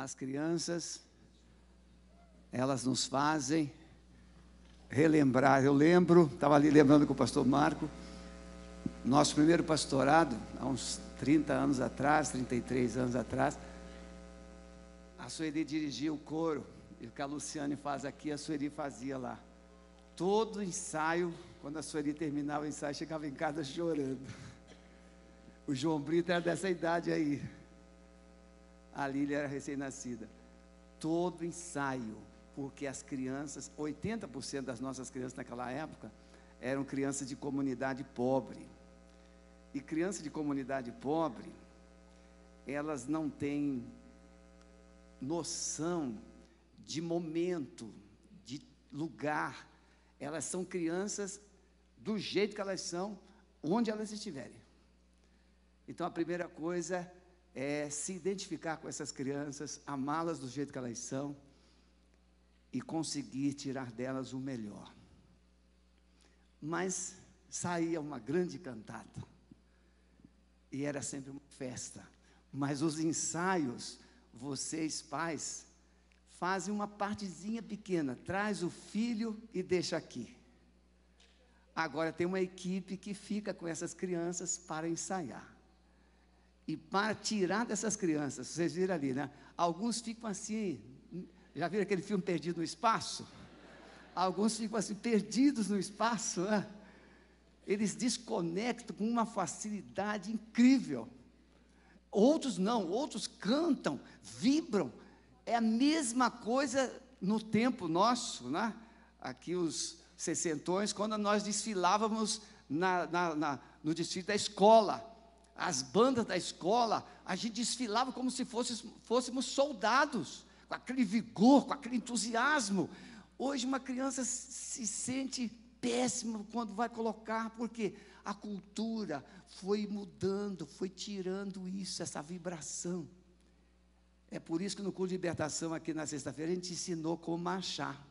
As crianças, elas nos fazem relembrar. Eu lembro, estava ali lembrando com o pastor Marco, nosso primeiro pastorado, há uns 30 anos atrás, 33 anos atrás, a Sueli dirigia o coro, e o que a Luciane faz aqui, a Sueli fazia lá. Todo ensaio, quando a Sueli terminava o ensaio, chegava em casa chorando. O João Brito era dessa idade aí. A Lília era recém-nascida. Todo ensaio, porque as crianças, 80% das nossas crianças naquela época, eram crianças de comunidade pobre. E crianças de comunidade pobre, elas não têm noção de momento, de lugar. Elas são crianças do jeito que elas são, onde elas estiverem. Então a primeira coisa é se identificar com essas crianças, amá-las do jeito que elas são e conseguir tirar delas o melhor. Mas saía uma grande cantata e era sempre uma festa. Mas os ensaios, vocês pais, fazem uma partezinha pequena, traz o filho e deixa aqui. Agora tem uma equipe que fica com essas crianças para ensaiar. E para tirar dessas crianças, vocês viram ali, né? Alguns ficam assim, já viram aquele filme Perdido no Espaço? Alguns ficam assim, perdidos no espaço, né? eles desconectam com uma facilidade incrível. Outros não, outros cantam, vibram. É a mesma coisa no tempo nosso, né? Aqui os sessentões, quando nós desfilávamos na, na, na, no desfile da escola. As bandas da escola, a gente desfilava como se fôssemos, fôssemos soldados, com aquele vigor, com aquele entusiasmo. Hoje uma criança se sente péssimo quando vai colocar, porque a cultura foi mudando, foi tirando isso, essa vibração. É por isso que no curso de libertação, aqui na sexta-feira, a gente ensinou como marchar.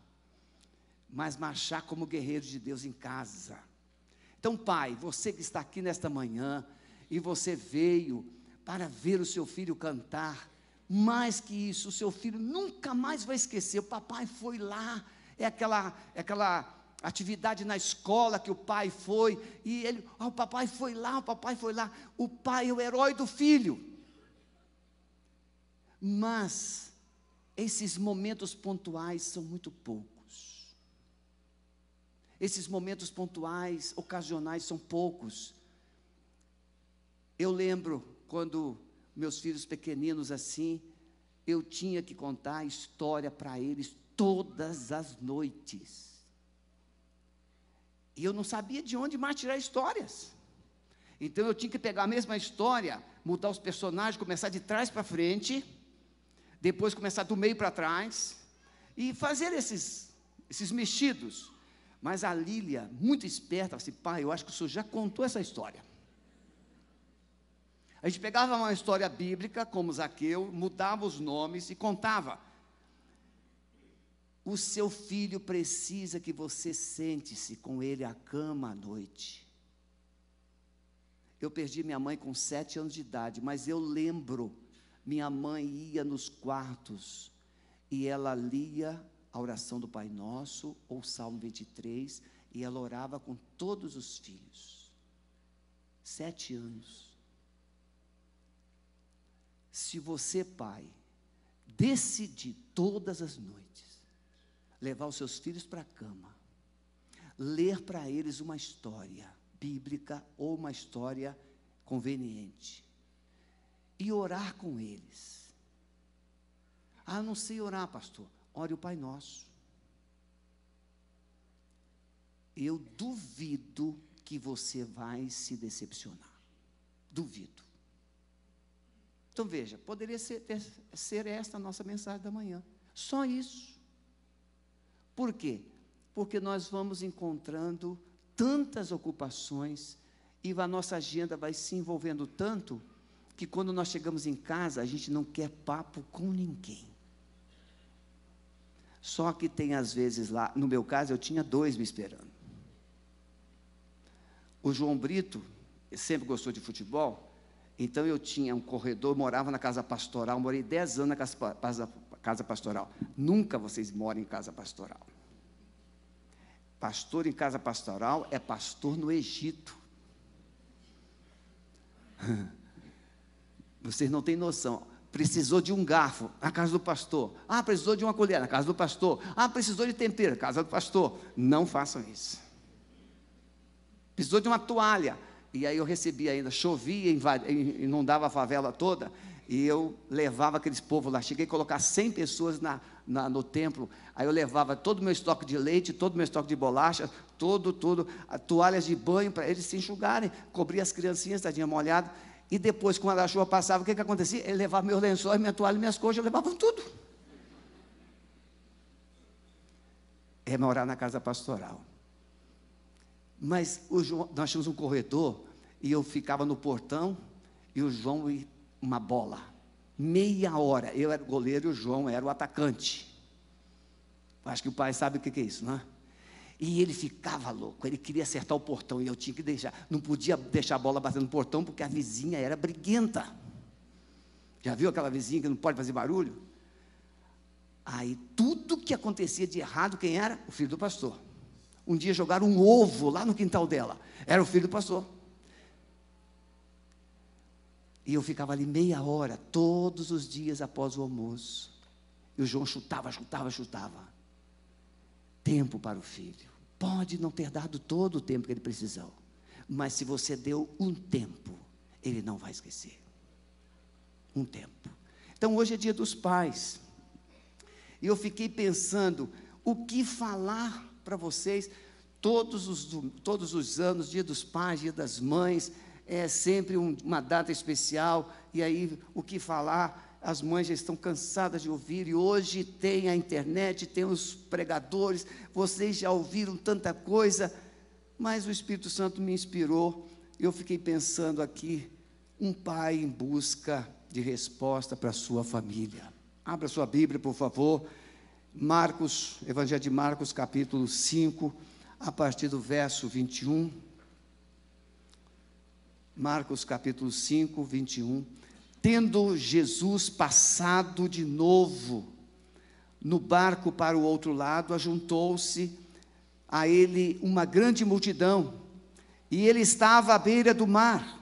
Mas marchar como guerreiro de Deus em casa. Então, pai, você que está aqui nesta manhã, e você veio para ver o seu filho cantar, mais que isso, o seu filho nunca mais vai esquecer. O papai foi lá, é aquela, é aquela atividade na escola que o pai foi, e ele, oh, o papai foi lá, o papai foi lá. O pai é o herói do filho. Mas esses momentos pontuais são muito poucos. Esses momentos pontuais, ocasionais, são poucos. Eu lembro quando meus filhos pequeninos assim, eu tinha que contar a história para eles todas as noites. E eu não sabia de onde mais tirar histórias. Então eu tinha que pegar a mesma história, mudar os personagens, começar de trás para frente, depois começar do meio para trás, e fazer esses, esses mexidos. Mas a Lília, muito esperta, falou assim: pai, eu acho que o senhor já contou essa história. A gente pegava uma história bíblica, como Zaqueu, mudava os nomes e contava. O seu filho precisa que você sente-se com ele à cama à noite. Eu perdi minha mãe com sete anos de idade, mas eu lembro, minha mãe ia nos quartos e ela lia a oração do Pai Nosso, ou Salmo 23, e ela orava com todos os filhos. Sete anos. Se você, pai, decidir todas as noites, levar os seus filhos para a cama, ler para eles uma história bíblica ou uma história conveniente e orar com eles. Ah, não sei orar, pastor. Ore o Pai Nosso. Eu duvido que você vai se decepcionar. Duvido. Então veja, poderia ser, ter, ser esta a nossa mensagem da manhã. Só isso. Por quê? Porque nós vamos encontrando tantas ocupações e a nossa agenda vai se envolvendo tanto que quando nós chegamos em casa a gente não quer papo com ninguém. Só que tem às vezes lá, no meu caso eu tinha dois me esperando. O João Brito sempre gostou de futebol Então eu tinha um corredor, morava na casa pastoral, morei 10 anos na casa, casa, pastoral. Nunca vocês moram em casa pastoral. Pastor em casa pastoral é pastor no Egito. Vocês não têm noção. Precisou de um garfo na casa do pastor. Ah, precisou de uma colher na casa do pastor. Ah, precisou de tempero na casa do pastor. Não façam isso. Precisou de uma toalha. E aí eu recebi ainda, chovia, inundava a favela toda. E eu levava aqueles povos lá. Cheguei a colocar 100 pessoas na, na, no templo. Aí eu levava todo o meu estoque de leite, todo o meu estoque de bolacha, todo, tudo, toalhas de banho para eles se enxugarem. Cobria as criancinhas, tadinha molhada. E depois, quando a chuva passava, o que, que acontecia? Ele levava meus lençóis, minha toalha, minhas coxas, levavam tudo. É morar na casa pastoral. Mas nós tínhamos um corredor e eu ficava no portão e o João uma bola. Meia hora. Eu era o goleiro e o João era o atacante. Acho que o pai sabe o que é isso, não é? E ele ficava louco, ele queria acertar o portão e eu tinha que deixar, não podia deixar a bola batendo no portão porque a vizinha era briguenta. Já viu aquela vizinha que não pode fazer barulho? Aí tudo que acontecia de errado, quem era? O filho do pastor. Um dia jogaram um ovo lá no quintal dela, era o filho do pastor. E eu ficava ali meia hora, todos os dias após o almoço. E o João chutava, chutava, chutava tempo para o filho. Pode não ter dado todo o tempo que ele precisou, mas se você deu um tempo, ele não vai esquecer. Um tempo. Então hoje é dia dos pais. E eu fiquei pensando o que falar para vocês todos os, todos os anos, dia dos pais, dia das mães, é sempre um, uma data especial, e aí o que falar as mães já estão cansadas de ouvir, e hoje tem a internet, tem os pregadores, vocês já ouviram tanta coisa, mas o Espírito Santo me inspirou, eu fiquei pensando aqui, um pai em busca de resposta para a sua família. Abra sua Bíblia, por favor, Marcos, Evangelho de Marcos, capítulo 5, a partir do verso 21. Marcos capítulo 5, 21. Tendo Jesus passado de novo no barco para o outro lado, ajuntou-se a ele uma grande multidão, e ele estava à beira do mar.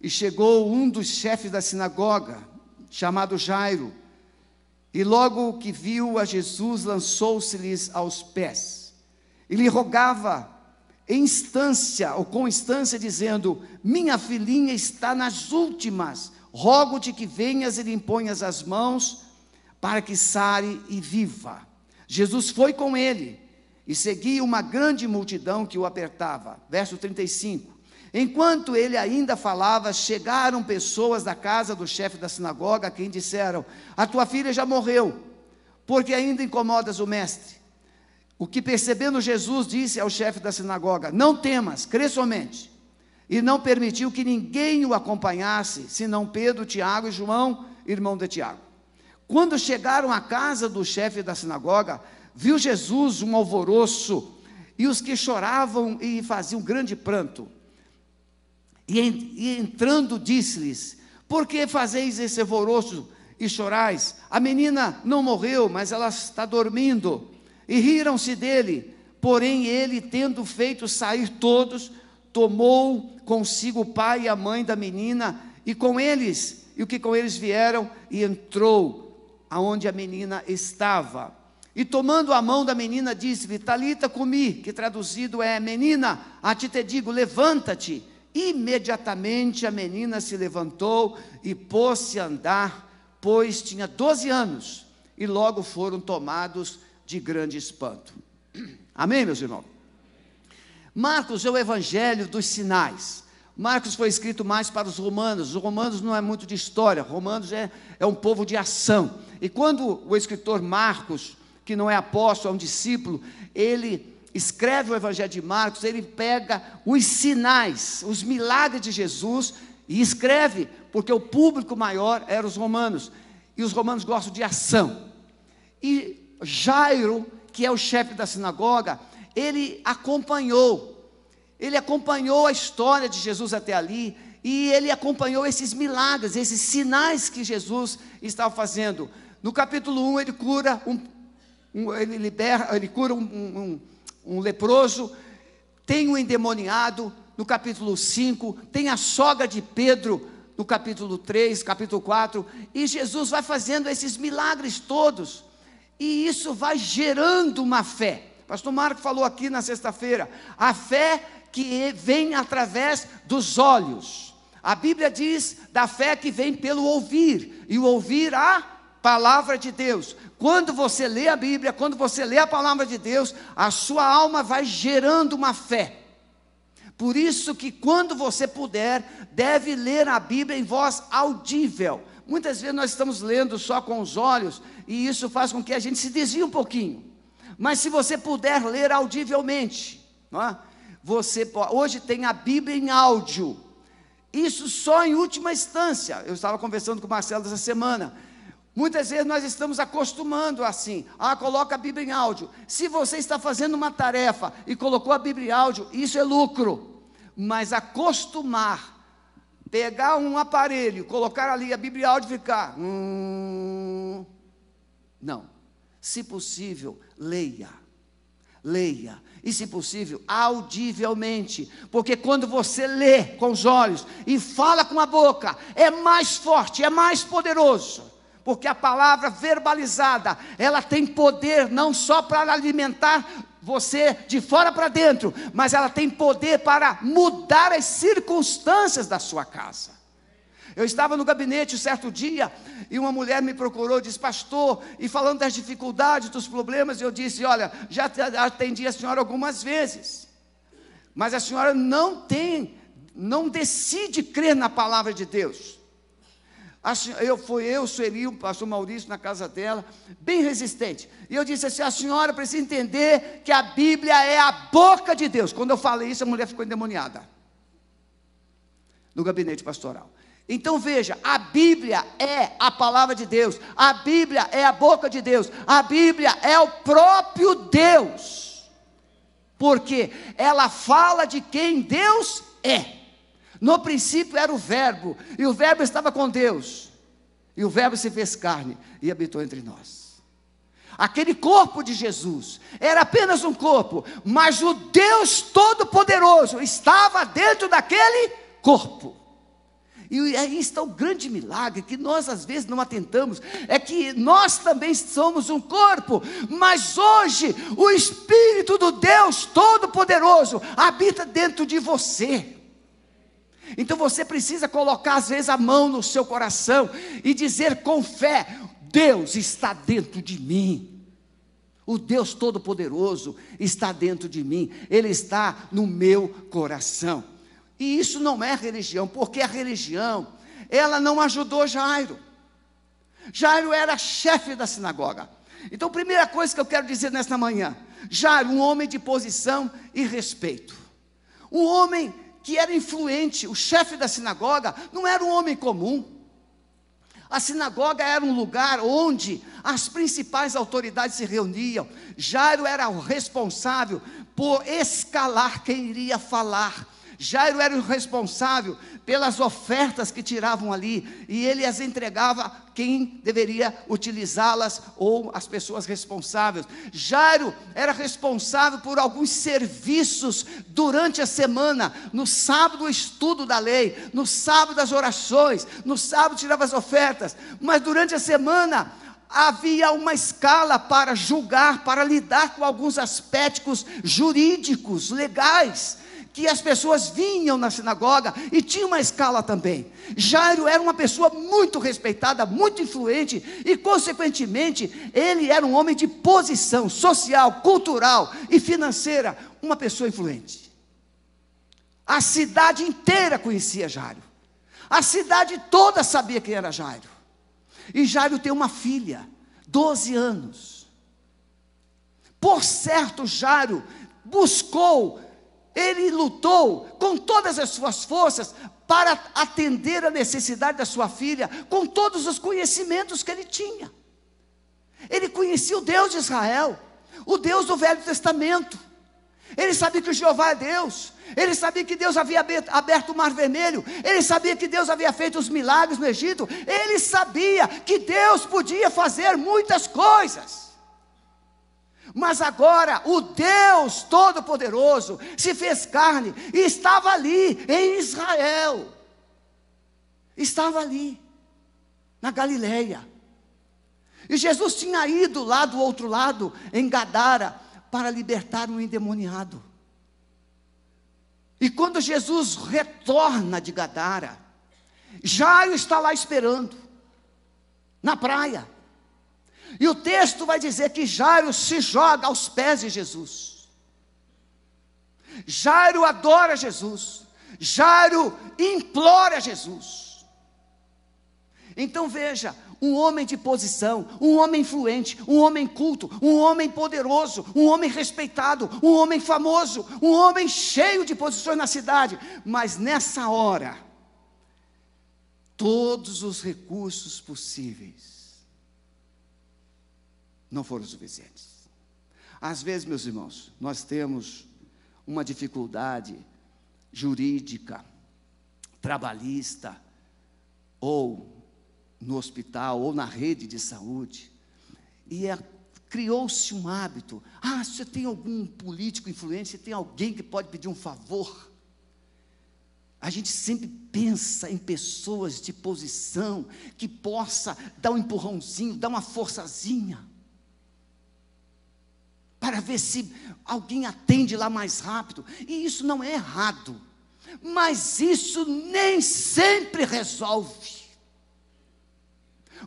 E chegou um dos chefes da sinagoga, chamado Jairo, e logo que viu a Jesus, lançou-se-lhes aos pés. E lhe rogava instância, ou com instância, dizendo: Minha filhinha está nas últimas rogo-te que venhas e lhe imponhas as mãos, para que sare e viva. Jesus foi com ele, e seguia uma grande multidão que o apertava. Verso 35. Enquanto ele ainda falava, chegaram pessoas da casa do chefe da sinagoga, a quem disseram: A tua filha já morreu, porque ainda incomodas o mestre. O que percebendo Jesus disse ao chefe da sinagoga: Não temas, crê somente e não permitiu que ninguém o acompanhasse, senão Pedro, Tiago e João, irmão de Tiago. Quando chegaram à casa do chefe da sinagoga, viu Jesus um alvoroço e os que choravam e faziam grande pranto. E, entrando, disse-lhes: Por que fazeis esse alvoroço e chorais? A menina não morreu, mas ela está dormindo. E riram-se dele. Porém, ele, tendo feito sair todos, tomou consigo o pai e a mãe da menina, e com eles, e o que com eles vieram, e entrou aonde a menina estava. E tomando a mão da menina, disse-lhe: Talita comi, que traduzido é: Menina, a ti te digo, levanta-te. Imediatamente a menina se levantou e pôs-se a andar, pois tinha 12 anos, e logo foram tomados de grande espanto. Amém, meus irmãos? Marcos é o evangelho dos sinais. Marcos foi escrito mais para os romanos. Os romanos não é muito de história, romanos é, é um povo de ação. E quando o escritor Marcos, que não é apóstolo, é um discípulo, ele escreve o evangelho de Marcos, ele pega os sinais, os milagres de Jesus e escreve, porque o público maior era os romanos. E os romanos gostam de ação. E Jairo, que é o chefe da sinagoga, ele acompanhou, ele acompanhou a história de Jesus até ali, e ele acompanhou esses milagres, esses sinais que Jesus estava fazendo. No capítulo 1, ele cura um, um ele libera, ele cura um, um, um leproso, tem um endemoniado, no capítulo 5, tem a sogra de Pedro, no capítulo 3, capítulo 4, e Jesus vai fazendo esses milagres todos, e isso vai gerando uma fé. Pastor Marco falou aqui na sexta-feira, a fé que vem através dos olhos. A Bíblia diz da fé que vem pelo ouvir, e o ouvir a palavra de Deus. Quando você lê a Bíblia, quando você lê a palavra de Deus, a sua alma vai gerando uma fé. Por isso que quando você puder, deve ler a Bíblia em voz audível. Muitas vezes nós estamos lendo só com os olhos e isso faz com que a gente se desvie um pouquinho. Mas se você puder ler audivelmente, é? você hoje tem a Bíblia em áudio. Isso só em última instância. Eu estava conversando com o Marcelo essa semana. Muitas vezes nós estamos acostumando assim. Ah, coloca a Bíblia em áudio. Se você está fazendo uma tarefa e colocou a Bíblia em áudio, isso é lucro. Mas acostumar, pegar um aparelho, colocar ali a Bíblia áudio e ficar. Hum, não. Se possível, leia. Leia e, se possível, audivelmente, porque quando você lê com os olhos e fala com a boca, é mais forte, é mais poderoso, porque a palavra verbalizada, ela tem poder não só para alimentar você de fora para dentro, mas ela tem poder para mudar as circunstâncias da sua casa. Eu estava no gabinete certo dia e uma mulher me procurou, disse, pastor, e falando das dificuldades, dos problemas, eu disse: olha, já atendi a senhora algumas vezes, mas a senhora não tem, não decide crer na palavra de Deus. Eu fui eu, Sueli, o pastor Maurício na casa dela, bem resistente. E eu disse assim: a senhora precisa entender que a Bíblia é a boca de Deus. Quando eu falei isso, a mulher ficou endemoniada no gabinete pastoral. Então veja, a Bíblia é a palavra de Deus, a Bíblia é a boca de Deus, a Bíblia é o próprio Deus, porque ela fala de quem Deus é. No princípio era o Verbo, e o Verbo estava com Deus, e o Verbo se fez carne e habitou entre nós. Aquele corpo de Jesus era apenas um corpo, mas o Deus Todo-Poderoso estava dentro daquele corpo. E aí está o grande milagre que nós às vezes não atentamos, é que nós também somos um corpo, mas hoje o Espírito do Deus Todo-Poderoso habita dentro de você. Então você precisa colocar às vezes a mão no seu coração e dizer com fé: Deus está dentro de mim. O Deus Todo-Poderoso está dentro de mim, Ele está no meu coração. E isso não é religião, porque a religião, ela não ajudou Jairo. Jairo era chefe da sinagoga. Então, primeira coisa que eu quero dizer nesta manhã: Jairo, um homem de posição e respeito. Um homem que era influente, o chefe da sinagoga, não era um homem comum. A sinagoga era um lugar onde as principais autoridades se reuniam. Jairo era o responsável por escalar quem iria falar Jairo era o responsável pelas ofertas que tiravam ali, e ele as entregava quem deveria utilizá-las ou as pessoas responsáveis. Jairo era responsável por alguns serviços durante a semana, no sábado o estudo da lei, no sábado as orações, no sábado tirava as ofertas, mas durante a semana havia uma escala para julgar, para lidar com alguns aspectos jurídicos, legais que as pessoas vinham na sinagoga e tinha uma escala também. Jairo era uma pessoa muito respeitada, muito influente e, consequentemente, ele era um homem de posição social, cultural e financeira, uma pessoa influente. A cidade inteira conhecia Jairo. A cidade toda sabia quem era Jairo. E Jairo tem uma filha, 12 anos. Por certo, Jairo buscou ele lutou com todas as suas forças para atender a necessidade da sua filha, com todos os conhecimentos que ele tinha. Ele conhecia o Deus de Israel, o Deus do Velho Testamento. Ele sabia que o Jeová é Deus. Ele sabia que Deus havia aberto o mar vermelho. Ele sabia que Deus havia feito os milagres no Egito. Ele sabia que Deus podia fazer muitas coisas. Mas agora o Deus Todo-Poderoso se fez carne e estava ali em Israel. Estava ali, na Galileia. E Jesus tinha ido lá do outro lado, em Gadara, para libertar um endemoniado. E quando Jesus retorna de Gadara, Jairo está lá esperando, na praia. E o texto vai dizer que Jairo se joga aos pés de Jesus. Jairo adora Jesus. Jairo implora Jesus. Então veja, um homem de posição, um homem influente, um homem culto, um homem poderoso, um homem respeitado, um homem famoso, um homem cheio de posições na cidade. Mas nessa hora, todos os recursos possíveis não foram suficientes. Às vezes, meus irmãos, nós temos uma dificuldade jurídica, trabalhista ou no hospital ou na rede de saúde. E é, criou-se um hábito. Ah, você tem algum político influente, se tem alguém que pode pedir um favor. A gente sempre pensa em pessoas de posição que possa dar um empurrãozinho, dar uma forçazinha. Para ver se alguém atende lá mais rápido. E isso não é errado. Mas isso nem sempre resolve.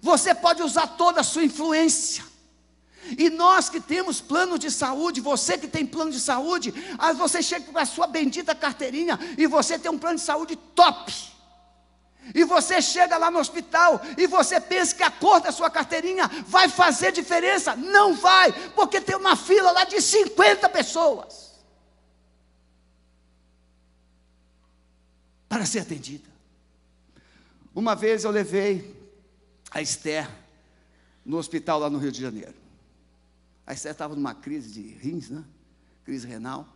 Você pode usar toda a sua influência. E nós que temos plano de saúde, você que tem plano de saúde, aí você chega com a sua bendita carteirinha e você tem um plano de saúde top. E você chega lá no hospital e você pensa que a cor da sua carteirinha vai fazer diferença. Não vai, porque tem uma fila lá de 50 pessoas para ser atendida. Uma vez eu levei a Esther no hospital lá no Rio de Janeiro. A Esther estava numa crise de rins, né? Crise renal.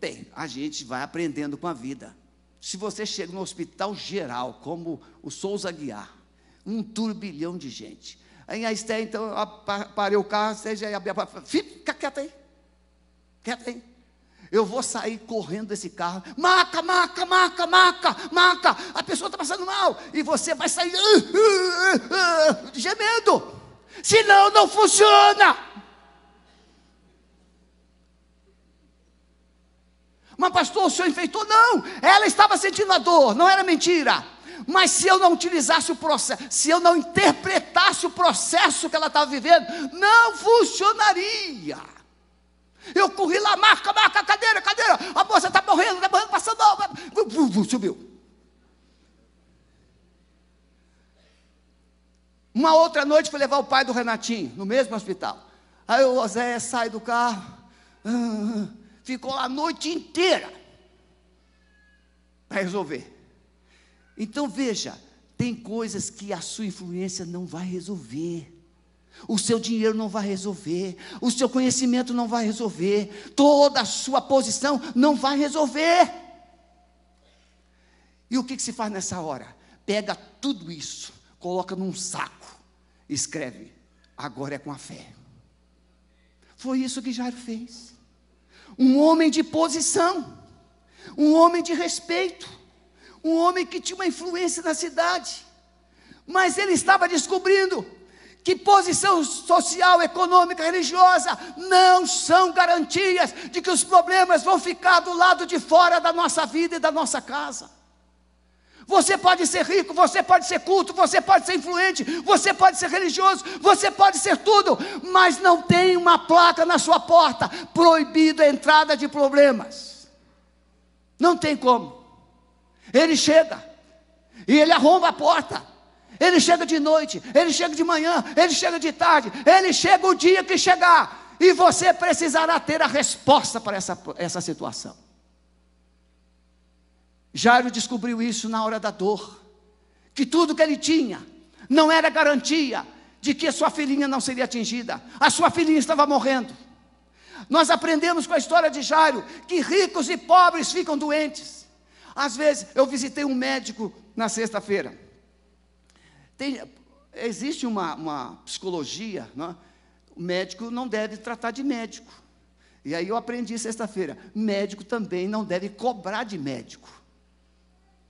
Bem, a gente vai aprendendo com a vida. Se você chega no hospital geral, como o Souza Guiar, um turbilhão de gente. Aí a Esther, então, parei o carro, seja aí, fica quieta aí. Quieta aí. Eu vou sair correndo desse carro. Maca, maca, maca, maca, maca. A pessoa está passando mal. E você vai sair uh, uh, uh, gemendo. Senão não funciona. Mas pastor, o senhor enfeitou? Não, ela estava sentindo a dor, não era mentira. Mas se eu não utilizasse o processo, se eu não interpretasse o processo que ela estava vivendo, não funcionaria. Eu corri lá, marca, marca, cadeira, cadeira. A moça está morrendo, está morrendo, passando mal. Subiu. Uma outra noite fui levar o pai do Renatinho, no mesmo hospital. Aí o José sai do carro, ah, ficou lá a noite inteira para resolver. Então veja, tem coisas que a sua influência não vai resolver. O seu dinheiro não vai resolver, o seu conhecimento não vai resolver, toda a sua posição não vai resolver. E o que, que se faz nessa hora? Pega tudo isso, coloca num saco, escreve: agora é com a fé. Foi isso que Jairo fez. Um homem de posição, um homem de respeito, um homem que tinha uma influência na cidade, mas ele estava descobrindo que posição social, econômica, religiosa não são garantias de que os problemas vão ficar do lado de fora da nossa vida e da nossa casa. Você pode ser rico, você pode ser culto, você pode ser influente, você pode ser religioso, você pode ser tudo, mas não tem uma placa na sua porta proibido a entrada de problemas. Não tem como. Ele chega e ele arromba a porta. Ele chega de noite, ele chega de manhã, ele chega de tarde, ele chega o dia que chegar. E você precisará ter a resposta para essa, essa situação. Jairo descobriu isso na hora da dor, que tudo que ele tinha não era garantia de que a sua filhinha não seria atingida. A sua filhinha estava morrendo. Nós aprendemos com a história de Jairo que ricos e pobres ficam doentes. Às vezes, eu visitei um médico na sexta-feira. existe uma, uma psicologia, não? É? o médico não deve tratar de médico. E aí eu aprendi sexta-feira: médico também não deve cobrar de médico.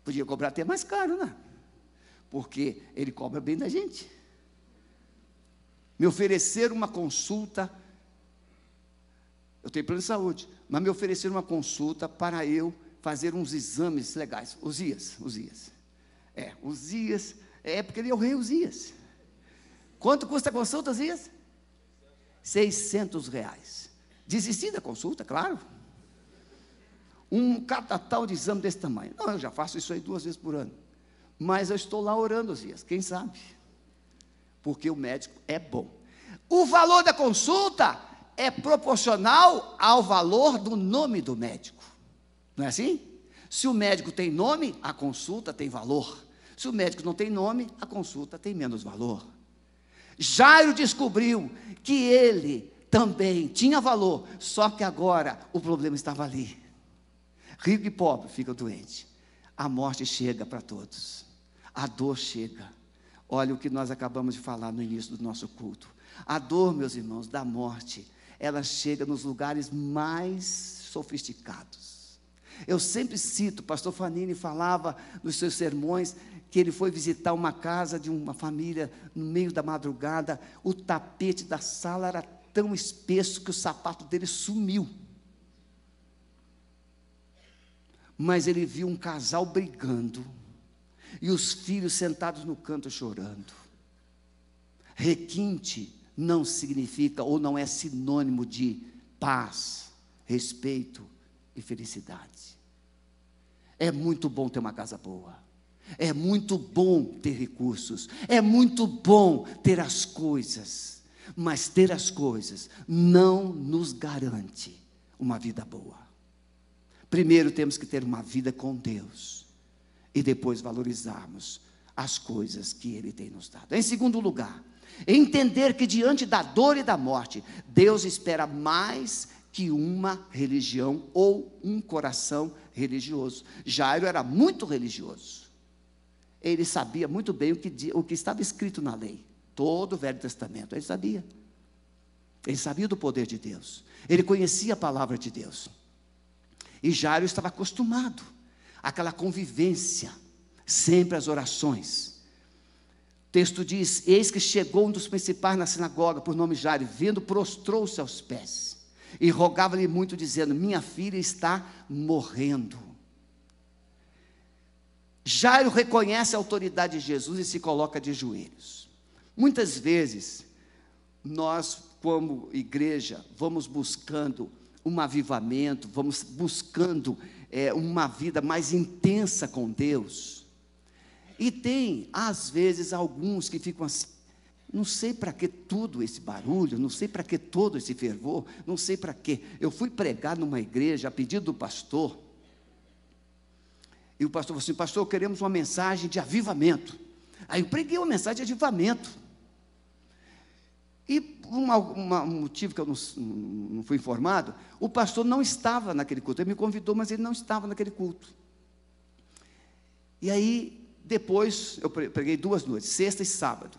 Podia cobrar até mais caro, né? Porque ele cobra bem da gente. Me oferecer uma consulta, eu tenho plano de saúde, mas me oferecer uma consulta para eu fazer uns exames legais. Uzias, Uzias. É, Uzias, é porque ele é o rei Uzias. Quanto custa a consulta, Uzias? 600 reais. Desisti da consulta, claro. Um catatal de exame desse tamanho. Não, eu já faço isso aí duas vezes por ano. Mas eu estou lá orando os dias, quem sabe? Porque o médico é bom. O valor da consulta é proporcional ao valor do nome do médico. Não é assim? Se o médico tem nome, a consulta tem valor. Se o médico não tem nome, a consulta tem menos valor. Jairo descobriu que ele também tinha valor, só que agora o problema estava ali. Rico e pobre ficam doentes. A morte chega para todos. A dor chega. Olha o que nós acabamos de falar no início do nosso culto. A dor, meus irmãos, da morte, ela chega nos lugares mais sofisticados. Eu sempre cito, pastor Fanini falava nos seus sermões que ele foi visitar uma casa de uma família no meio da madrugada, o tapete da sala era tão espesso que o sapato dele sumiu. Mas ele viu um casal brigando e os filhos sentados no canto chorando. Requinte não significa ou não é sinônimo de paz, respeito e felicidade. É muito bom ter uma casa boa. É muito bom ter recursos, é muito bom ter as coisas, mas ter as coisas não nos garante uma vida boa. Primeiro temos que ter uma vida com Deus e depois valorizarmos as coisas que Ele tem nos dado. Em segundo lugar, entender que diante da dor e da morte, Deus espera mais que uma religião ou um coração religioso. Jairo era muito religioso ele sabia muito bem o que, o que estava escrito na lei, todo o Velho Testamento, ele sabia. Ele sabia do poder de Deus, ele conhecia a palavra de Deus. E Jairo estava acostumado àquela convivência, sempre as orações. O texto diz: Eis que chegou um dos principais na sinagoga, por nome Jairo, vendo, prostrou-se aos pés e rogava-lhe muito, dizendo: Minha filha está morrendo. Jairo reconhece a autoridade de Jesus e se coloca de joelhos. Muitas vezes, nós, como igreja, vamos buscando um avivamento, vamos buscando é, uma vida mais intensa com Deus. E tem, às vezes, alguns que ficam assim, não sei para que tudo esse barulho, não sei para que todo esse fervor, não sei para que. Eu fui pregar numa igreja a pedido do pastor, e o pastor falou assim: Pastor, queremos uma mensagem de avivamento. Aí eu preguei uma mensagem de avivamento. E um, um motivo que eu não, não, fui informado, o pastor não estava naquele culto. Ele me convidou, mas ele não estava naquele culto. E aí, depois, eu preguei duas noites, sexta e sábado.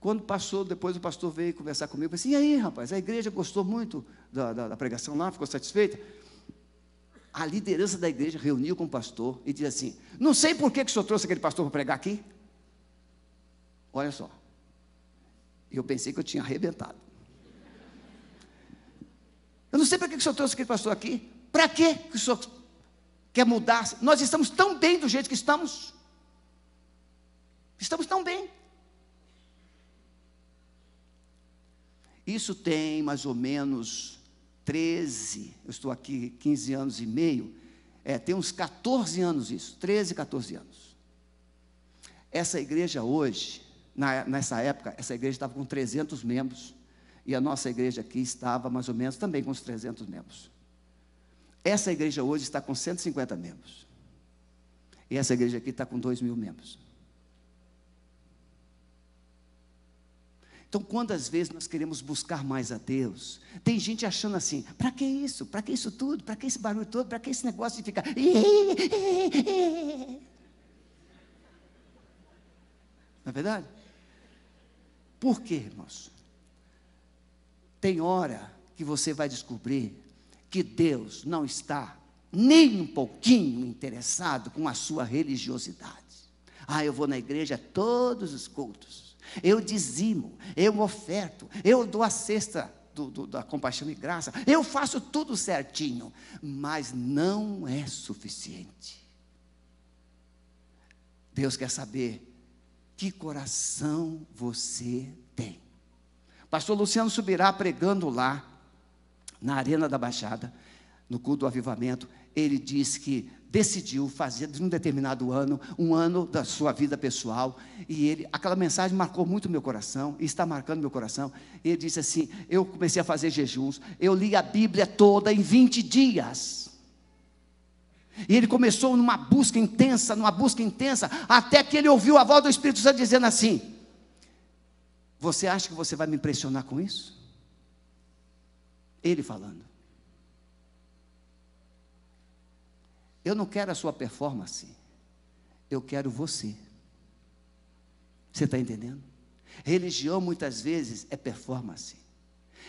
Quando passou, depois o pastor veio conversar comigo, assim, e aí, rapaz, a igreja gostou muito da, da, da pregação lá, ficou satisfeita? a liderança da igreja reuniu com o pastor e disse assim: Não sei por que, que o senhor trouxe aquele pastor para pregar aqui. Olha só. Eu pensei que eu tinha arrebentado. Eu não sei para que o senhor trouxe aquele pastor aqui. Para que o senhor quer mudar? Nós estamos tão bem do jeito que estamos. Estamos tão bem. Isso tem mais ou menos 13, eu estou aqui 15 anos e meio, é, tem uns 14 anos isso, 13, 14 anos. Essa igreja hoje, na, nessa época, essa igreja estava com 300 membros, e a nossa igreja aqui estava mais ou menos também com uns 300 membros. Essa igreja hoje está com 150 membros. E essa igreja aqui está com 2 mil membros. Então, quantas vezes nós queremos buscar mais a Deus? Tem gente achando assim: para que isso? Para que isso tudo? Para que esse barulho todo? Para que esse negócio de ficar. Não é verdade? Por quê, irmãos? Tem hora que você vai descobrir que Deus não está nem um pouquinho interessado com a sua religiosidade. Ah, eu vou na igreja todos os cultos. Eu dizimo, eu oferto, eu dou a cesta do, do, da compaixão e graça, eu faço tudo certinho, mas não é suficiente. Deus quer saber que coração você tem. Pastor Luciano subirá pregando lá, na Arena da Baixada, no culto do avivamento. Ele diz que decidiu fazer de um determinado ano, um ano da sua vida pessoal, e ele, aquela mensagem marcou muito meu coração, e está marcando meu coração. Ele disse assim: Eu comecei a fazer jejuns, eu li a Bíblia toda em 20 dias. E ele começou numa busca intensa, numa busca intensa, até que ele ouviu a voz do Espírito Santo dizendo assim: Você acha que você vai me impressionar com isso? Ele falando. Eu não quero a sua performance, eu quero você. Você está entendendo? Religião muitas vezes é performance.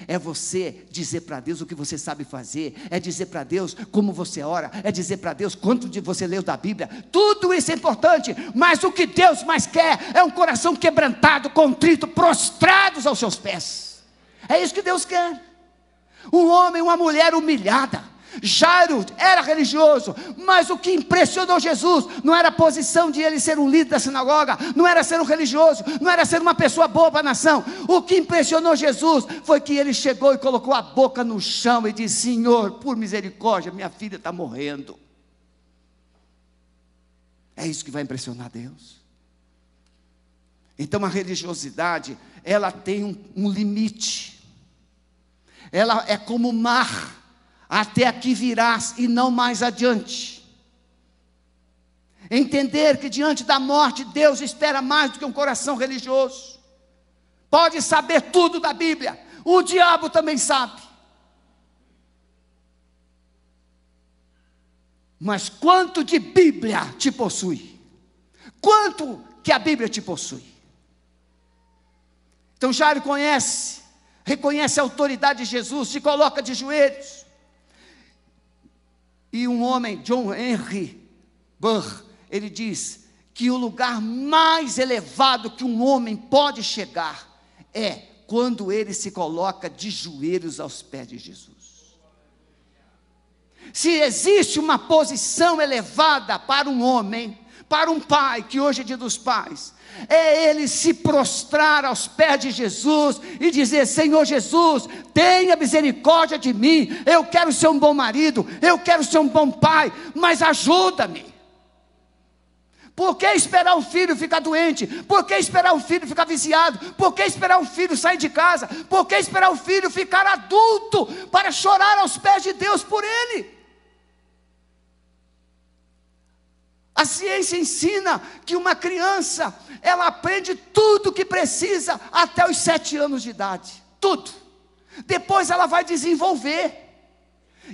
É você dizer para Deus o que você sabe fazer, é dizer para Deus como você ora, é dizer para Deus quanto de você leu da Bíblia. Tudo isso é importante, mas o que Deus mais quer é um coração quebrantado, contrito, prostrados aos seus pés. É isso que Deus quer. Um homem, uma mulher humilhada, Jairo era religioso, mas o que impressionou Jesus não era a posição de ele ser um líder da sinagoga, não era ser um religioso, não era ser uma pessoa boa para a nação. O que impressionou Jesus foi que ele chegou e colocou a boca no chão e disse: Senhor, por misericórdia, minha filha está morrendo. É isso que vai impressionar Deus. Então a religiosidade, ela tem um, um limite. Ela é como o mar até aqui virás e não mais adiante. Entender que diante da morte Deus espera mais do que um coração religioso. Pode saber tudo da Bíblia, o diabo também sabe. Mas quanto de Bíblia te possui? Quanto que a Bíblia te possui? Então Jairo conhece, reconhece a autoridade de Jesus, se coloca de joelhos e um homem, John Henry Burr, ele diz que o lugar mais elevado que um homem pode chegar é quando ele se coloca de joelhos aos pés de Jesus. Se existe uma posição elevada para um homem, para um pai, que hoje é dia dos pais, é ele se prostrar aos pés de Jesus e dizer: Senhor Jesus, tenha misericórdia de mim, eu quero ser um bom marido, eu quero ser um bom pai, mas ajuda-me. Por que esperar um filho ficar doente? Por que esperar um filho ficar viciado? Por que esperar um filho sair de casa? Por que esperar um filho ficar adulto para chorar aos pés de Deus por ele? A ciência ensina que uma criança, ela aprende tudo que precisa até os sete anos de idade. Tudo. Depois ela vai desenvolver.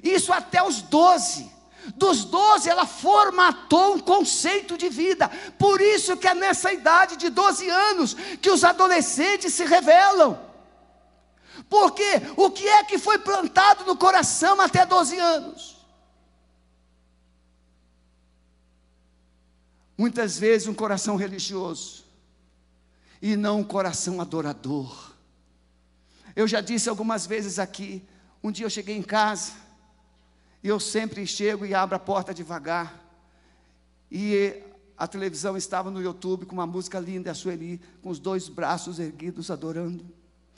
Isso até os doze. Dos doze ela formatou um conceito de vida. Por isso que é nessa idade de 12 anos que os adolescentes se revelam. Porque o que é que foi plantado no coração até 12 anos? Muitas vezes um coração religioso e não um coração adorador. Eu já disse algumas vezes aqui, um dia eu cheguei em casa, e eu sempre chego e abro a porta devagar, e a televisão estava no YouTube com uma música linda, a Sueli, com os dois braços erguidos, adorando.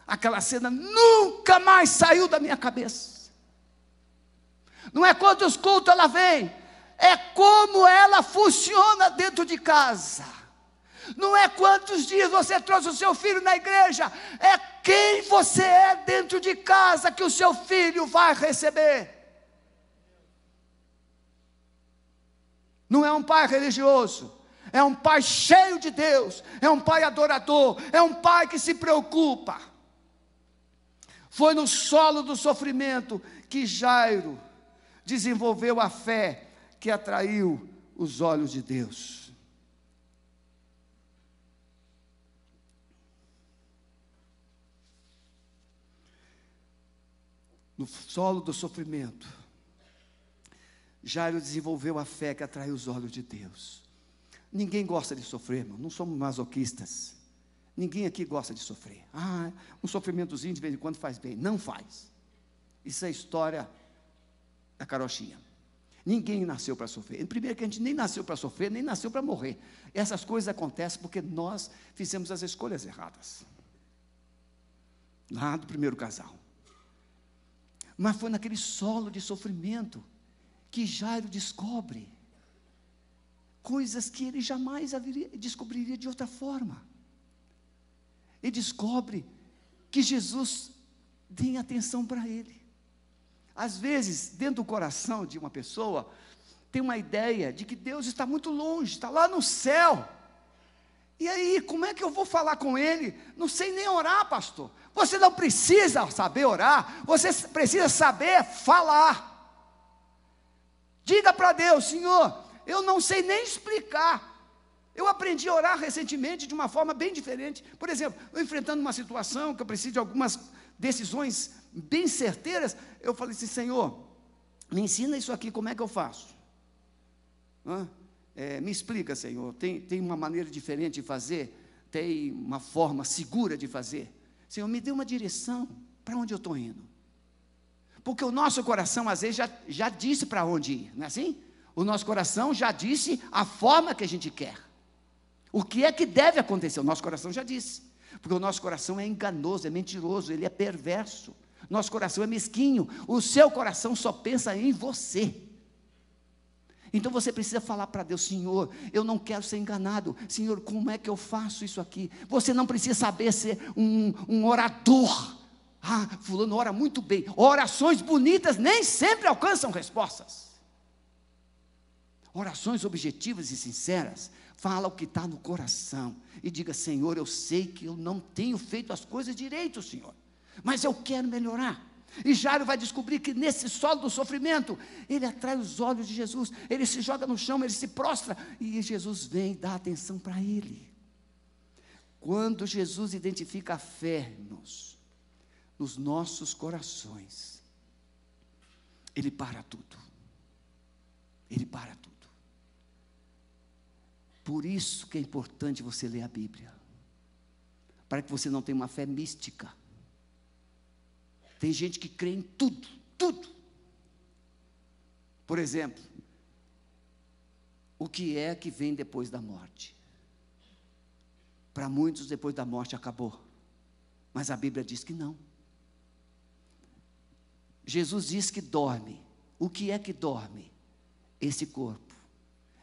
Aquela cena nunca mais saiu da minha cabeça. Não é quantos cultos ela vem, é como ela funciona dentro de casa. Não é quantos dias você trouxe o seu filho na igreja, é quem você é dentro de casa que o seu filho vai receber. Não é um pai religioso, é um pai cheio de Deus, é um pai adorador, é um pai que se preocupa. Foi no solo do sofrimento que Jairo desenvolveu a fé que atraiu os olhos de Deus. No solo do sofrimento, Jairo desenvolveu a fé que atraiu os olhos de Deus. Ninguém gosta de sofrer, irmão. Não somos masoquistas. Ninguém aqui gosta de sofrer. Ah, um sofrimentozinho de vez em quando faz bem. Não faz. Isso é história da carochinha. Ninguém nasceu para sofrer. Primeiro que a gente nem nasceu para sofrer, nem nasceu para morrer. Essas coisas acontecem porque nós fizemos as escolhas erradas. Lá do primeiro casal. Mas foi naquele solo de sofrimento que Jairo descobre coisas que ele jamais haveria, descobriria de outra forma. Ele descobre que Jesus tem atenção para ele. Às vezes, dentro do coração de uma pessoa, tem uma ideia de que Deus está muito longe, está lá no céu. E aí, como é que eu vou falar com Ele? Não sei nem orar, pastor. Você não precisa saber orar, você precisa saber falar. Diga para Deus, Senhor, eu não sei nem explicar. Eu aprendi a orar recentemente de uma forma bem diferente. Por exemplo, eu enfrentando uma situação que eu preciso de algumas decisões bem certeiras, eu falei assim, Senhor, me ensina isso aqui, como é que eu faço? É, me explica, Senhor, tem, tem uma maneira diferente de fazer? Tem uma forma segura de fazer? Senhor, me dê uma direção para onde eu estou indo. Porque o nosso coração, às vezes, já, já disse para onde ir, não é assim? O nosso coração já disse a forma que a gente quer. O que é que deve acontecer? O nosso coração já disse. Porque o nosso coração é enganoso, é mentiroso, ele é perverso. Nosso coração é mesquinho. O seu coração só pensa em você. Então você precisa falar para Deus, Senhor, eu não quero ser enganado. Senhor, como é que eu faço isso aqui? Você não precisa saber ser um, um orador. Ah, fulano ora muito bem. Orações bonitas nem sempre alcançam respostas. Orações objetivas e sinceras, fala o que está no coração e diga: Senhor, eu sei que eu não tenho feito as coisas direito, Senhor mas eu quero melhorar. E Jairo vai descobrir que nesse solo do sofrimento, ele atrai os olhos de Jesus, ele se joga no chão, ele se prostra, e Jesus vem e dá atenção para ele. Quando Jesus identifica a fé nos, nos nossos corações, ele para tudo. Ele para tudo. Por isso que é importante você ler a Bíblia. Para que você não tenha uma fé mística tem gente que crê em tudo, tudo. Por exemplo, o que é que vem depois da morte? Para muitos, depois da morte acabou. Mas a Bíblia diz que não. Jesus diz que dorme. O que é que dorme? Esse corpo.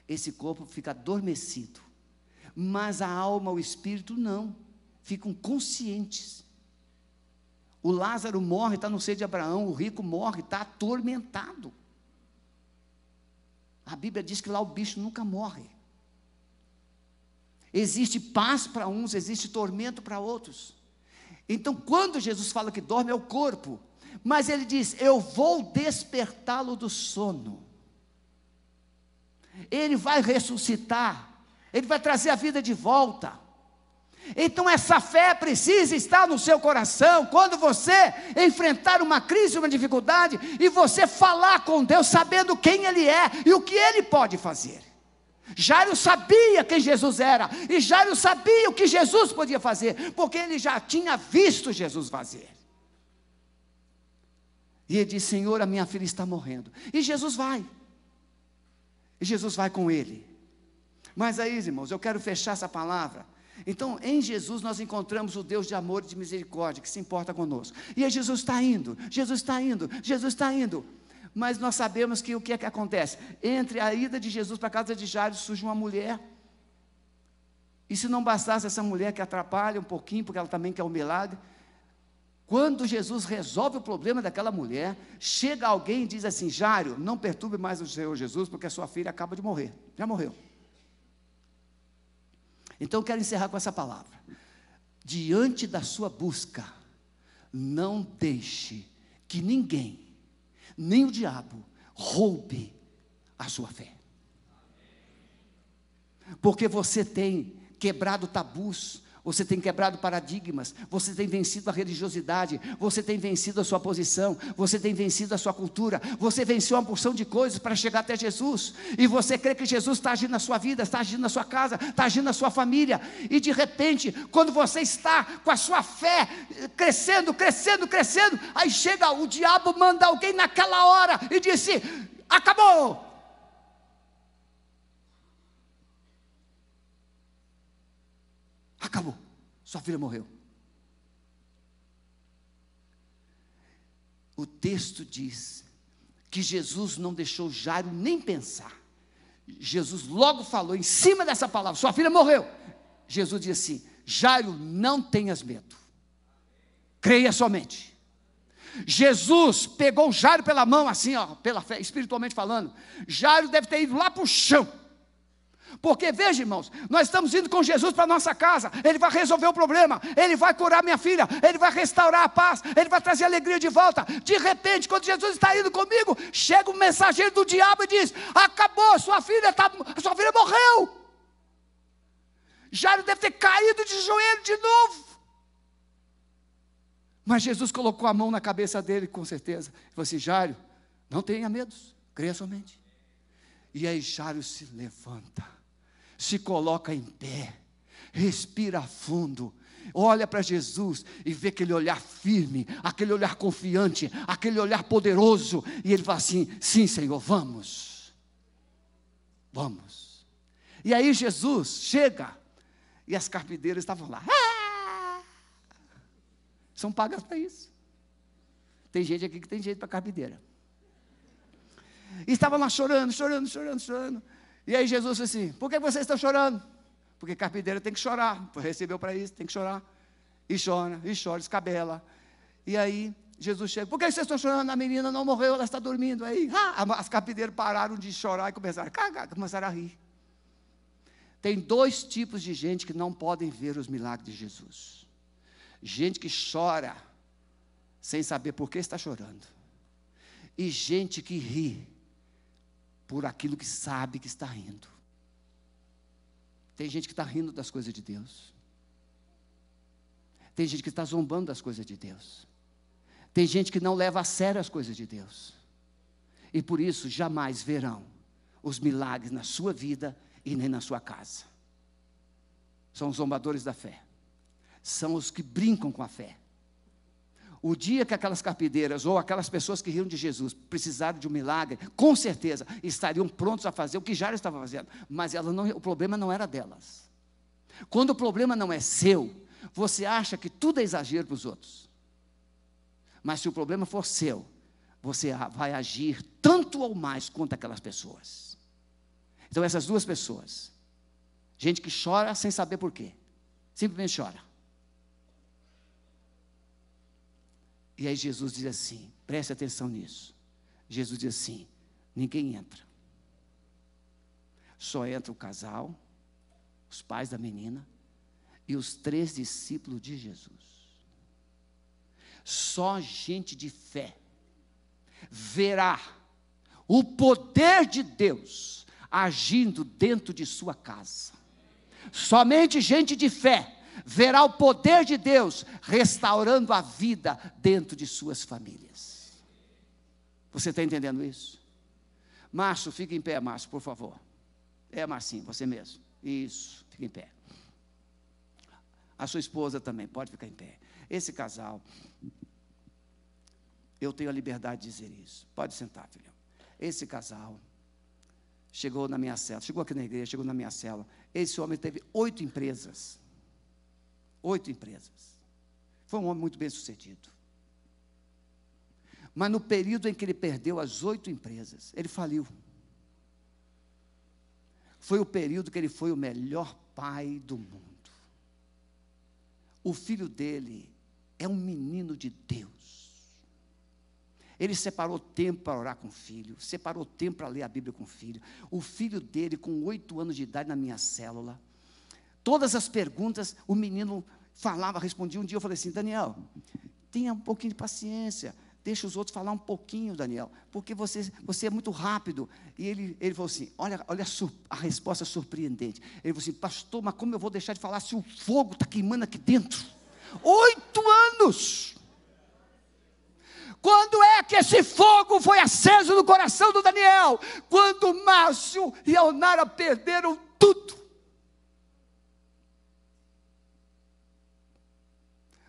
Esse corpo fica adormecido. Mas a alma, o espírito, não. Ficam conscientes. O Lázaro morre, está no seio de Abraão, o rico morre, está atormentado. A Bíblia diz que lá o bicho nunca morre. Existe paz para uns, existe tormento para outros. Então, quando Jesus fala que dorme, é o corpo. Mas ele diz: Eu vou despertá-lo do sono. Ele vai ressuscitar. Ele vai trazer a vida de volta. Então essa fé precisa estar no seu coração. Quando você enfrentar uma crise, uma dificuldade, e você falar com Deus sabendo quem Ele é e o que Ele pode fazer. Jairo sabia quem Jesus era, e Jairo sabia o que Jesus podia fazer, porque ele já tinha visto Jesus fazer. E ele disse: Senhor, a minha filha está morrendo. E Jesus vai. E Jesus vai com ele. Mas aí, irmãos, eu quero fechar essa palavra então, em Jesus, nós encontramos o Deus de amor e de misericórdia que se importa conosco. E aí, Jesus está indo, Jesus está indo, Jesus está indo. Mas nós sabemos que o que é que acontece? Entre a ida de Jesus para a casa de Jairo surge uma mulher. E se não bastasse essa mulher que atrapalha um pouquinho, porque ela também quer um milagre, quando Jesus resolve o problema daquela mulher, chega alguém e diz assim: Jairo, não perturbe mais o Senhor Jesus, porque a sua filha acaba de morrer. Já morreu. Então eu quero encerrar com essa palavra. Diante da sua busca, não deixe que ninguém, nem o diabo, roube a sua fé. Porque você tem quebrado tabus, você tem quebrado paradigmas, você tem vencido a religiosidade, você tem vencido a sua posição, você tem vencido a sua cultura, você venceu uma porção de coisas para chegar até Jesus, e você crê que Jesus está agindo na sua vida, está agindo na sua casa, está agindo na sua família, e de repente, quando você está com a sua fé crescendo, crescendo, crescendo, aí chega o diabo, manda alguém naquela hora e disse: acabou, Acabou. Sua filha morreu. O texto diz que Jesus não deixou Jairo nem pensar. Jesus logo falou em cima dessa palavra: Sua filha morreu. Jesus disse assim: Jairo, não tenhas medo. Creia somente. Jesus pegou Jairo pela mão, assim, ó, pela fé, espiritualmente falando. Jairo deve ter ido lá para o chão porque veja, irmãos, nós estamos indo com Jesus para nossa casa, Ele vai resolver o problema, Ele vai curar minha filha, Ele vai restaurar a paz, Ele vai trazer alegria de volta. De repente, quando Jesus está indo comigo, chega um mensageiro do diabo e diz: Acabou, sua filha, tá, sua filha morreu. Jairo deve ter caído de joelho de novo. Mas Jesus colocou a mão na cabeça dele, com certeza. Ele falou assim: Jairo, não tenha medo, creia somente. E aí Jairo se levanta se coloca em pé, respira fundo, olha para Jesus e vê aquele olhar firme, aquele olhar confiante, aquele olhar poderoso, e ele fala assim: sim, Senhor, vamos, vamos. E aí Jesus chega, e as carpideiras estavam lá, ah! são pagas para isso. Tem gente aqui que tem jeito para carpideira. E estavam lá chorando, chorando, chorando, chorando. E aí Jesus disse assim: Por que vocês estão chorando? Porque carpinteiro tem que chorar, recebeu para isso, tem que chorar. E chora, e chora, escabela. E aí Jesus chega: Por que vocês estão chorando? A menina não morreu, ela está dormindo. Aí ah, as carpinteiras pararam de chorar e começaram a cagar, começaram a rir. Tem dois tipos de gente que não podem ver os milagres de Jesus: gente que chora sem saber por que está chorando, e gente que ri por aquilo que sabe que está rindo. Tem gente que está rindo das coisas de Deus. Tem gente que está zombando das coisas de Deus. Tem gente que não leva a sério as coisas de Deus. E por isso jamais verão os milagres na sua vida e nem na sua casa. São os zombadores da fé. São os que brincam com a fé. O dia que aquelas carpideiras ou aquelas pessoas que riam de Jesus precisaram de um milagre, com certeza estariam prontos a fazer o que já estava fazendo, mas não, o problema não era delas. Quando o problema não é seu, você acha que tudo é exagero para os outros. Mas se o problema for seu, você vai agir tanto ou mais quanto aquelas pessoas. Então, essas duas pessoas, gente que chora sem saber por quê, simplesmente chora. E aí Jesus diz assim: preste atenção nisso. Jesus diz assim: ninguém entra. Só entra o casal, os pais da menina e os três discípulos de Jesus. Só gente de fé verá o poder de Deus agindo dentro de sua casa. Somente gente de fé verá o poder de Deus restaurando a vida dentro de suas famílias. Você está entendendo isso? Márcio, fique em pé, Márcio, por favor. É, Marcinho, você mesmo. Isso, fique em pé. A sua esposa também, pode ficar em pé. Esse casal, eu tenho a liberdade de dizer isso. Pode sentar, filhão. Esse casal chegou na minha cela, chegou aqui na igreja, chegou na minha cela. Esse homem teve oito empresas. Oito empresas. Foi um homem muito bem sucedido. Mas no período em que ele perdeu as oito empresas, ele faliu. Foi o período que ele foi o melhor pai do mundo. O filho dele é um menino de Deus. Ele separou tempo para orar com o filho, separou tempo para ler a Bíblia com o filho. O filho dele, com oito anos de idade na minha célula, todas as perguntas, o menino falava, respondia. Um dia eu falei assim: Daniel, tenha um pouquinho de paciência. Deixa os outros falar um pouquinho, Daniel, porque você, você é muito rápido. E ele, ele falou assim: olha, olha a, a resposta surpreendente. Ele falou assim, pastor, mas como eu vou deixar de falar se o fogo está queimando aqui dentro? Oito anos! Quando é que esse fogo foi aceso no coração do Daniel? Quando Márcio e Alnara perderam tudo.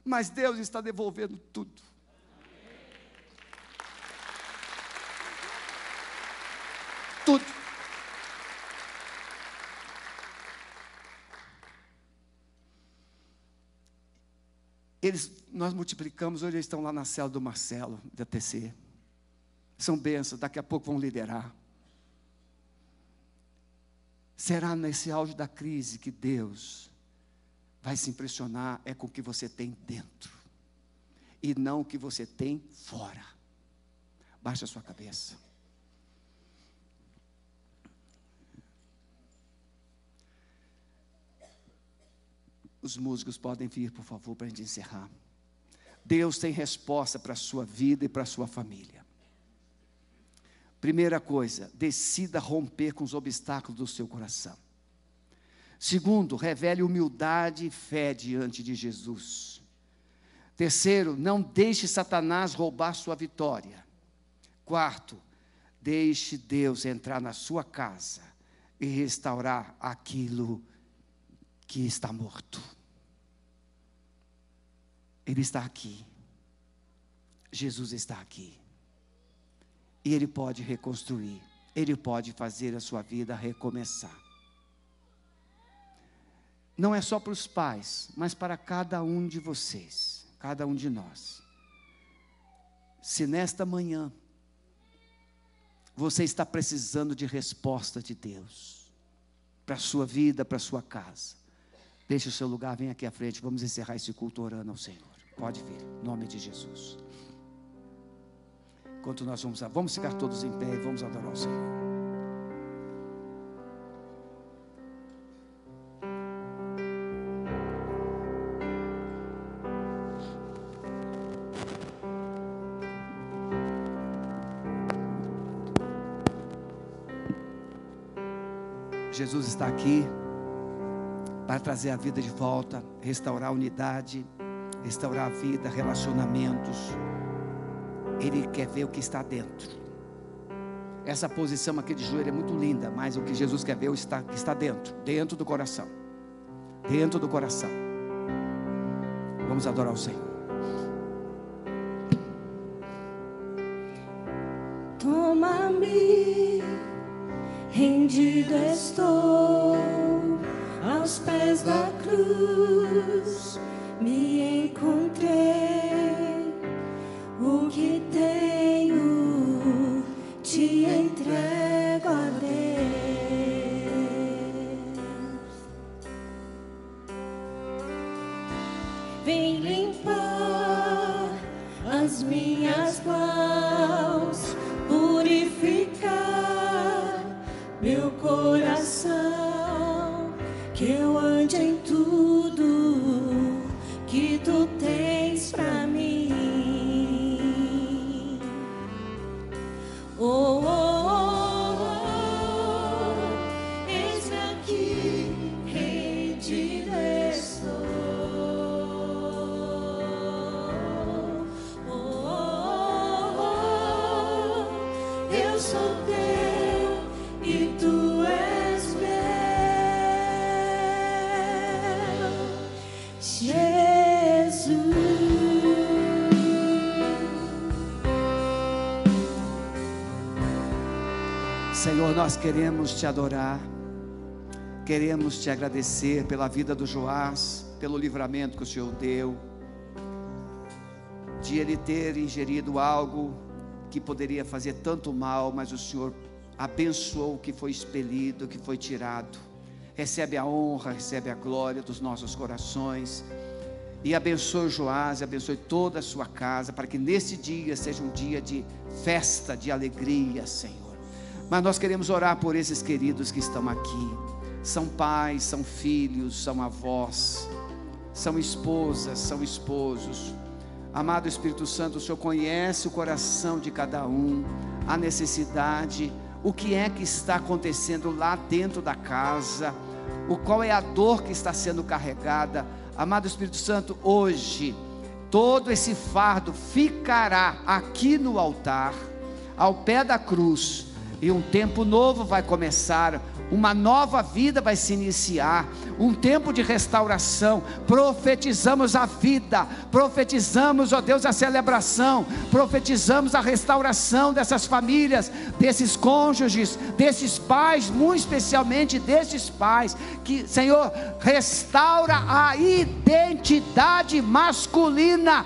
Mas Deus está devolvendo tudo. tudo. Eles, nós multiplicamos, hoje eles estão lá na cela do Marcelo, da TC. São bênçãos, daqui a pouco vão liderar. Será nesse auge da crise que Deus vai se impressionar é com o que você tem dentro e não o que você tem fora. Baixa a sua cabeça. Os músicos podem vir, por favor, para a gente encerrar. Deus tem resposta para a sua vida e para a sua família. Primeira coisa, decida romper com os obstáculos do seu coração. Segundo, revele humildade e fé diante de Jesus. Terceiro, não deixe Satanás roubar sua vitória. Quarto, deixe Deus entrar na sua casa e restaurar aquilo que está morto. Ele está aqui. Jesus está aqui. E Ele pode reconstruir. Ele pode fazer a sua vida recomeçar. Não é só para os pais, mas para cada um de vocês, cada um de nós. Se nesta manhã você está precisando de resposta de Deus para a sua vida, para a sua casa, deixe o seu lugar, vem aqui à frente, vamos encerrar esse culto orando ao Senhor. Pode vir, em nome de Jesus. Enquanto nós vamos, vamos ficar todos em pé e vamos adorar o Senhor. Está aqui para trazer a vida de volta, restaurar a unidade restaurar a vida, relacionamentos. Ele quer ver o que está dentro. Essa posição aqui de joelho é muito linda, mas o que Jesus quer ver é que está dentro, dentro do coração. Dentro do coração. Vamos adorar o Senhor. Toma-me, rendido estou da nós queremos te adorar, queremos te agradecer pela vida do Joás, pelo livramento que o Senhor deu, de ele ter ingerido algo que poderia fazer tanto mal, mas o Senhor abençoou o que foi expelido, o que foi tirado. Recebe a honra, recebe a glória dos nossos corações. E abençoe Joás, abençoe toda a sua casa, para que nesse dia seja um dia de festa, de alegria, Senhor. Mas nós queremos orar por esses queridos que estão aqui. São pais, são filhos, são avós, são esposas, são esposos. Amado Espírito Santo, o Senhor conhece o coração de cada um, a necessidade, o que é que está acontecendo lá dentro da casa, o qual é a dor que está sendo carregada. Amado Espírito Santo, hoje todo esse fardo ficará aqui no altar, ao pé da cruz, e um tempo novo vai começar, uma nova vida vai se iniciar, um tempo de restauração. Profetizamos a vida, profetizamos, ó Deus, a celebração, profetizamos a restauração dessas famílias, desses cônjuges, desses pais, muito especialmente desses pais, que, Senhor, restaura a identidade masculina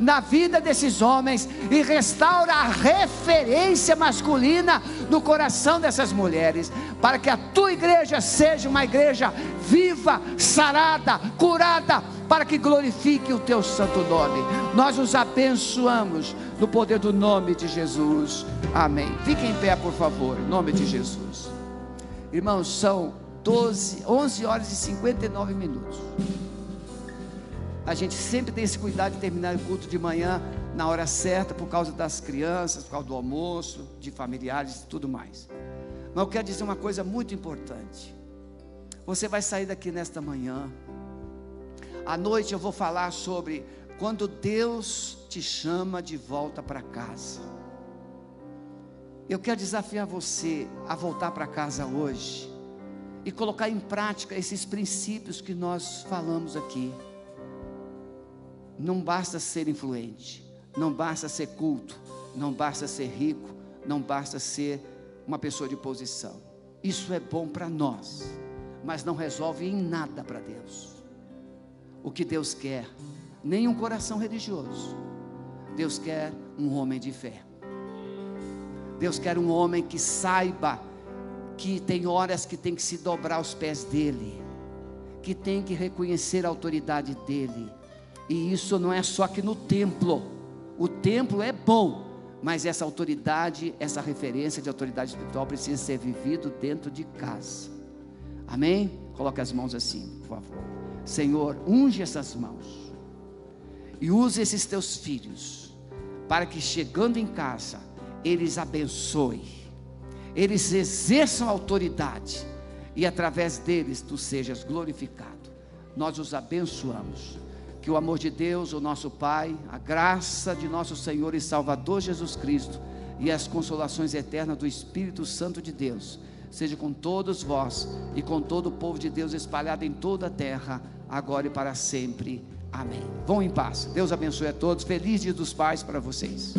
na vida desses homens e restaura a referência masculina no coração dessas mulheres, para que a tua igreja seja uma igreja viva, sarada, curada, para que glorifique o teu santo nome. Nós os abençoamos no poder do nome de Jesus. Amém. Fiquem em pé, por favor, em nome de Jesus. Irmãos, são 12, 11 horas e 59 minutos. A gente sempre tem esse cuidado de terminar o culto de manhã na hora certa, por causa das crianças, por causa do almoço, de familiares e tudo mais. Mas eu quero dizer uma coisa muito importante. Você vai sair daqui nesta manhã. À noite eu vou falar sobre quando Deus te chama de volta para casa. Eu quero desafiar você a voltar para casa hoje e colocar em prática esses princípios que nós falamos aqui. Não basta ser influente, não basta ser culto, não basta ser rico, não basta ser uma pessoa de posição. Isso é bom para nós, mas não resolve em nada para Deus. O que Deus quer, nem um coração religioso. Deus quer um homem de fé. Deus quer um homem que saiba que tem horas que tem que se dobrar aos pés dele, que tem que reconhecer a autoridade dele e isso não é só aqui no templo. O templo é bom, mas essa autoridade, essa referência de autoridade espiritual precisa ser vivido dentro de casa. Amém? Coloque as mãos assim, por favor. Senhor, unge essas mãos. E use esses teus filhos para que chegando em casa eles abençoem. Eles exerçam autoridade e através deles tu sejas glorificado. Nós os abençoamos que o amor de Deus, o nosso Pai, a graça de nosso Senhor e Salvador Jesus Cristo e as consolações eternas do Espírito Santo de Deus, seja com todos vós e com todo o povo de Deus espalhado em toda a terra, agora e para sempre. Amém. Vão em paz. Deus abençoe a todos. Feliz dia dos pais para vocês.